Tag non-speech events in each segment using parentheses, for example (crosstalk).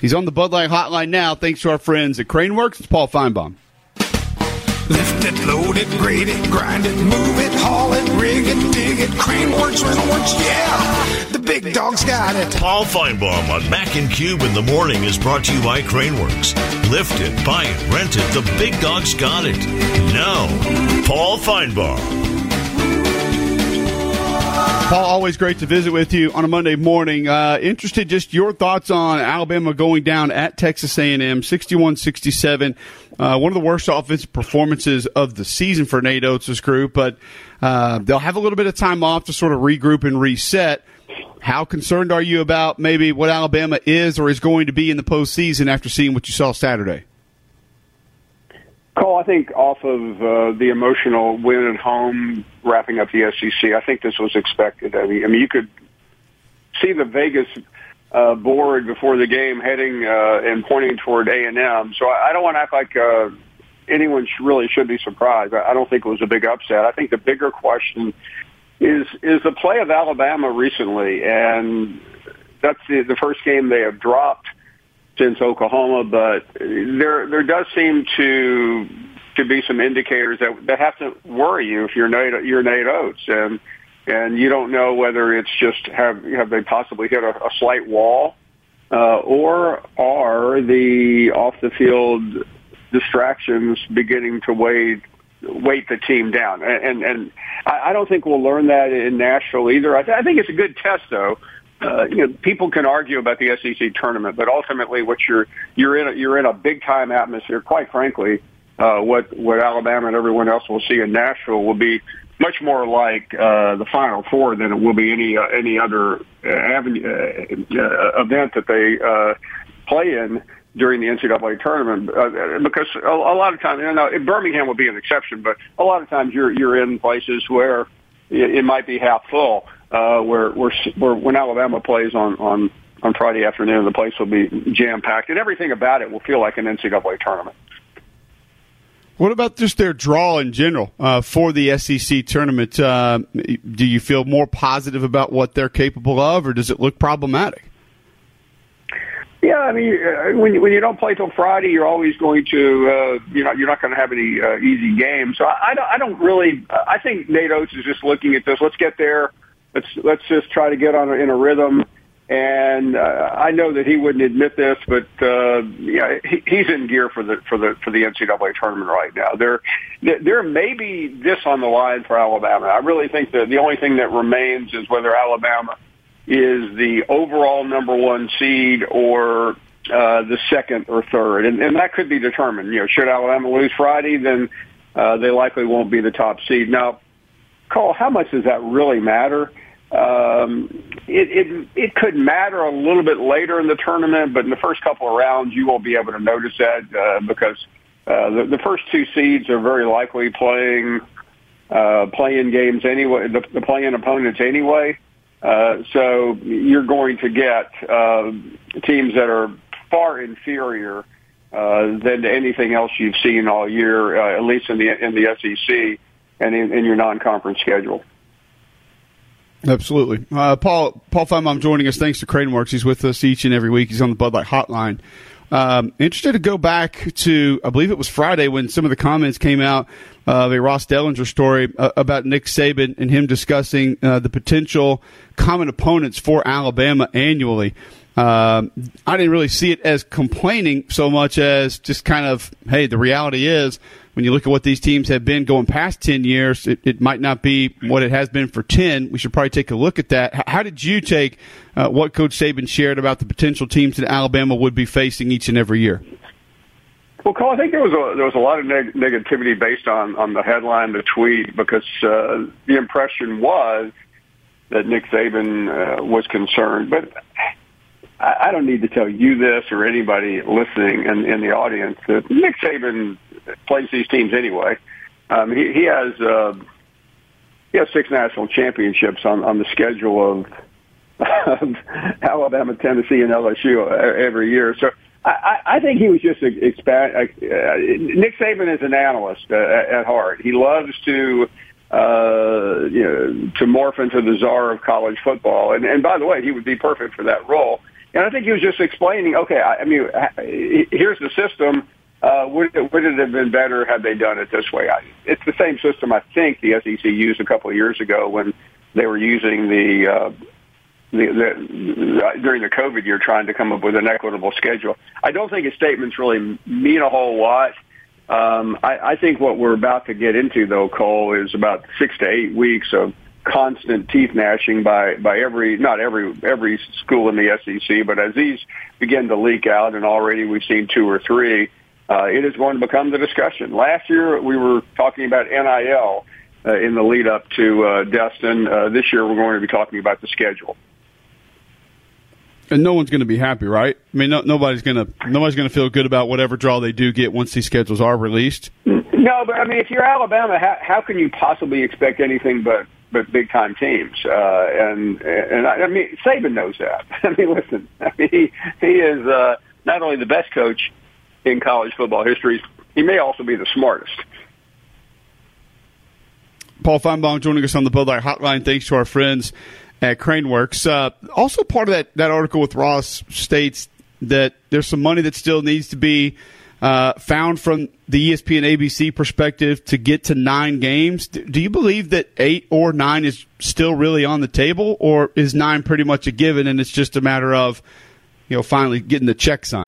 He's on the Bud Light hotline now, thanks to our friends at Craneworks. It's Paul Finebaum. Lift it, load it, grade it, grind it, move it, haul it, rig it, dig it, Craneworks, Rentalworks, yeah! The big dog's got it. Paul Finebaum on Mac and Cube in the morning is brought to you by Craneworks. Lift it, buy it, rent it, the big dog's got it. Now, Paul Finebaum. Paul, always great to visit with you on a Monday morning. Uh, interested just your thoughts on Alabama going down at Texas A&M, 61-67. Uh, one of the worst offensive performances of the season for Nate Oats' group, but uh, they'll have a little bit of time off to sort of regroup and reset. How concerned are you about maybe what Alabama is or is going to be in the postseason after seeing what you saw Saturday? Cole, I think off of uh, the emotional win at home, wrapping up the SEC, I think this was expected. I mean, I mean you could see the Vegas uh, board before the game heading uh, and pointing toward A and M. So I, I don't want to act like uh, anyone sh- really should be surprised. I, I don't think it was a big upset. I think the bigger question is is the play of Alabama recently, and that's the, the first game they have dropped since Oklahoma, but there there does seem to to be some indicators that that have to worry you if you're Nate you're Nate Oats and and you don't know whether it's just have have they possibly hit a, a slight wall uh, or are the off the field distractions beginning to weigh weight the team down and and, and I, I don't think we'll learn that in Nashville either. I, th- I think it's a good test though uh, you know, people can argue about the SEC tournament, but ultimately, what you're you're in a, you're in a big time atmosphere. Quite frankly, uh, what what Alabama and everyone else will see in Nashville will be much more like uh, the Final Four than it will be any uh, any other uh, avenue, uh, uh, event that they uh, play in during the NCAA tournament uh, because a, a lot of times, you know, Birmingham will be an exception, but a lot of times you're you're in places where it, it might be half full uh, where, where, where when Alabama plays on, on, on Friday afternoon, the place will be jam packed, and everything about it will feel like an NCAA tournament. What about just their draw in general uh, for the SEC tournament? Uh, do you feel more positive about what they're capable of, or does it look problematic? Yeah, I mean, uh, when you, when you don't play till Friday, you're always going to, uh, you know, you're not going to have any uh, easy games. So I, I don't, I don't really. I think Nate Oats is just looking at this. Let's get there let's let's just try to get on in a rhythm. And uh, I know that he wouldn't admit this, but uh, yeah, he, he's in gear for the for the for the NCAA tournament right now. There, there may be this on the line for Alabama. I really think that the only thing that remains is whether Alabama is the overall number one seed or uh, the second or third, and, and that could be determined. You know, should Alabama lose Friday, then uh, they likely won't be the top seed. Now, Cole, how much does that really matter? Um, it, it it could matter a little bit later in the tournament, but in the first couple of rounds, you won't be able to notice that uh, because uh, the, the first two seeds are very likely playing uh, playing games anyway, the, the playing opponents anyway. Uh, so you're going to get uh, teams that are far inferior uh, than to anything else you've seen all year, uh, at least in the in the SEC and in, in your non-conference schedule. Absolutely, uh, Paul. Paul Finebaum joining us. Thanks to Craneworks. He's with us each and every week. He's on the Bud Light Hotline. Um, interested to go back to, I believe it was Friday when some of the comments came out of a Ross Dellenger story uh, about Nick Saban and him discussing uh, the potential common opponents for Alabama annually. Um, I didn't really see it as complaining so much as just kind of, hey, the reality is when you look at what these teams have been going past 10 years, it, it might not be what it has been for 10. We should probably take a look at that. How did you take uh, what Coach Saban shared about the potential teams that Alabama would be facing each and every year? Well, Cole, I think there was a there was a lot of neg- negativity based on on the headline, the tweet, because uh, the impression was that Nick Saban uh, was concerned. But I, I don't need to tell you this or anybody listening in, in the audience that Nick Saban plays these teams anyway. Um, he, he has uh, he has six national championships on on the schedule of, of Alabama, Tennessee, and LSU every year. So I, I think he was just expand. Uh, Nick Saban is an analyst uh, at heart. He loves to uh, you know to morph into the czar of college football. And, and by the way, he would be perfect for that role. And I think he was just explaining. Okay, I, I mean, here's the system. Uh, would, it, would it have been better had they done it this way? I, it's the same system I think the SEC used a couple of years ago when they were using the uh, the, the, during the COVID year trying to come up with an equitable schedule. I don't think his statements really mean a whole lot. Um, I, I think what we're about to get into, though, Cole, is about six to eight weeks of constant teeth gnashing by by every not every every school in the SEC, but as these begin to leak out, and already we've seen two or three, uh, it is going to become the discussion. Last year we were talking about NIL uh, in the lead up to uh, Destin. Uh, this year we're going to be talking about the schedule and no one's going to be happy, right? I mean, no, nobody's going to nobody's going to feel good about whatever draw they do get once these schedules are released. No, but I mean, if you're Alabama, how, how can you possibly expect anything but but big time teams? Uh, and and I, I mean, Saban knows that. (laughs) I mean, listen, I (laughs) mean, he he is uh, not only the best coach in college football history, he may also be the smartest. Paul Finebaum joining us on the Bud Light Hotline. Thanks to our friends at Craneworks. Uh, also, part of that, that article with Ross states that there's some money that still needs to be uh, found from the ESPN ABC perspective to get to nine games. Do you believe that eight or nine is still really on the table, or is nine pretty much a given and it's just a matter of you know finally getting the check signed?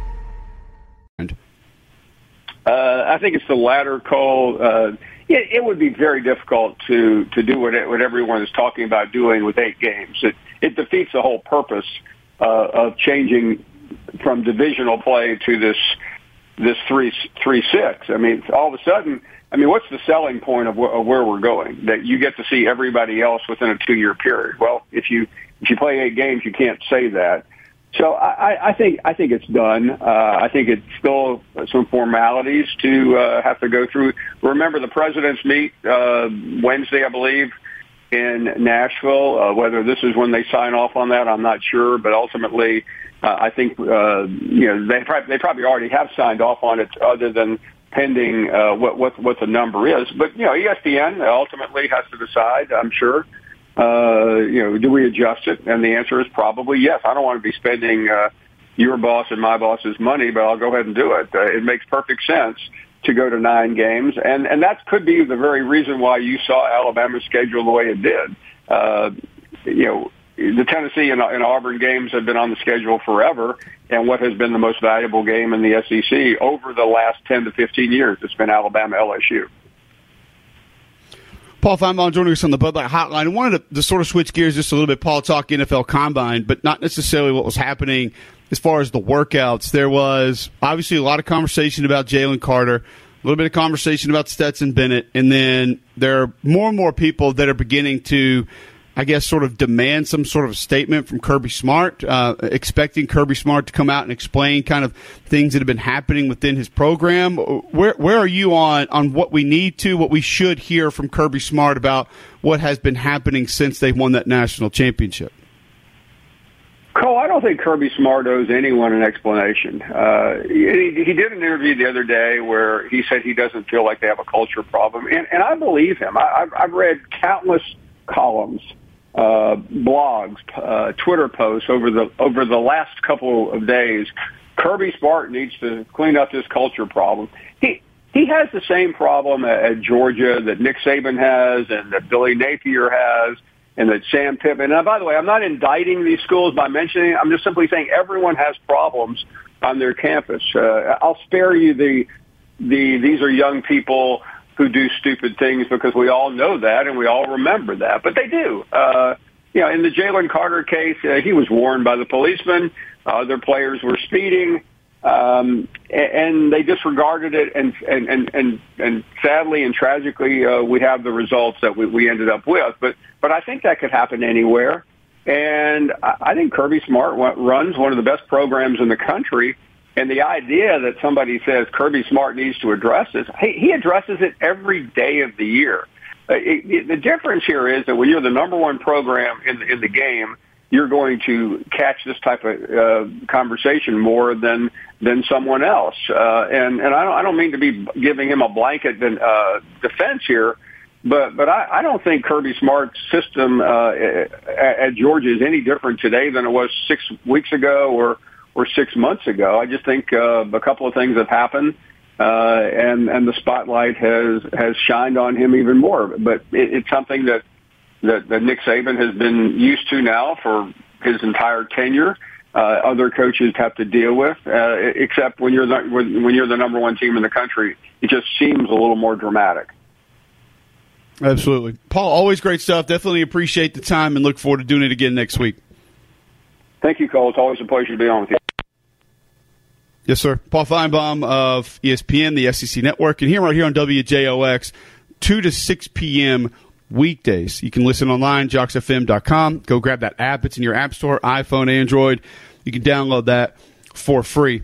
Uh, I think it's the latter, Cole. Uh, it, it would be very difficult to to do what, what everyone is talking about doing with eight games. It it defeats the whole purpose uh, of changing from divisional play to this this three three six. I mean, all of a sudden, I mean, what's the selling point of, wh- of where we're going? That you get to see everybody else within a two year period. Well, if you if you play eight games, you can't say that. So I, I think I think it's done. Uh, I think it's still some formalities to uh, have to go through. Remember, the presidents meet uh, Wednesday, I believe, in Nashville. Uh, whether this is when they sign off on that, I'm not sure. But ultimately, uh, I think uh, you know they probably, they probably already have signed off on it, other than pending uh, what what what the number is. But you know, ESPN ultimately has to decide. I'm sure uh, you know, do we adjust it? And the answer is probably yes. I don't want to be spending uh, your boss and my boss's money, but I'll go ahead and do it. Uh, it makes perfect sense to go to nine games, and and that could be the very reason why you saw Alabama's schedule the way it did. Uh, you know, the Tennessee and, and Auburn games have been on the schedule forever, and what has been the most valuable game in the SEC over the last ten to fifteen years, it's been Alabama LSU. Paul Finebaum joining us on the Bud Light Hotline. I wanted to, to, sort of switch gears just a little bit. Paul talk NFL Combine, but not necessarily what was happening as far as the workouts. There was obviously a lot of conversation about Jalen Carter, a little bit of conversation about Stetson Bennett, and then there are more and more people that are beginning to I guess, sort of demand some sort of statement from Kirby Smart, uh, expecting Kirby Smart to come out and explain kind of things that have been happening within his program. Where where are you on on what we need to, what we should hear from Kirby Smart about what has been happening since they won that national championship? Cole, I don't think Kirby Smart owes anyone an explanation. Uh, he, he did an interview the other day where he said he doesn't feel like they have a culture problem, and, and I believe him. I, I've, I've read countless columns uh, blogs, uh, Twitter posts over the over the last couple of days. Kirby Smart needs to clean up this culture problem. He he has the same problem at, at Georgia that Nick Saban has and that Billy Napier has. and that Sam Pittman. And by the way, I'm not indicting these schools by mentioning. I'm just simply saying everyone has problems on their campus. Uh, I'll spare you the the these are young people who do stupid things because we all know that and we all remember that, but they do. Uh, you know, in the Jalen Carter case, uh, he was warned by the policeman. Other players were speeding, um, and they disregarded it. And and and and, and sadly and tragically, uh, we have the results that we, we ended up with. But but I think that could happen anywhere. And I think Kirby Smart runs one of the best programs in the country. And the idea that somebody says Kirby Smart needs to address this, he, he addresses it every day of the year. Uh, it, it, the difference here is that when you're the number one program in in the game, you're going to catch this type of uh, conversation more than than someone else. Uh, and and I don't, I don't mean to be giving him a blanket uh, defense here, but but I, I don't think Kirby Smart's system uh, at, at Georgia is any different today than it was six weeks ago or or six months ago. I just think uh, a couple of things have happened, uh, and and the spotlight has has shined on him even more. But it, it's something that, that that Nick Saban has been used to now for his entire tenure. Uh, other coaches have to deal with, uh, except when you're the, when you're the number one team in the country, it just seems a little more dramatic. Absolutely, Paul. Always great stuff. Definitely appreciate the time and look forward to doing it again next week. Thank you, Cole. It's always a pleasure to be on with you. Yes, sir. Paul Finebaum of ESPN, the SEC Network, and here right here on WJOX, 2 to 6 p.m. weekdays. You can listen online, joxfm.com. Go grab that app. It's in your app store, iPhone, Android. You can download that for free.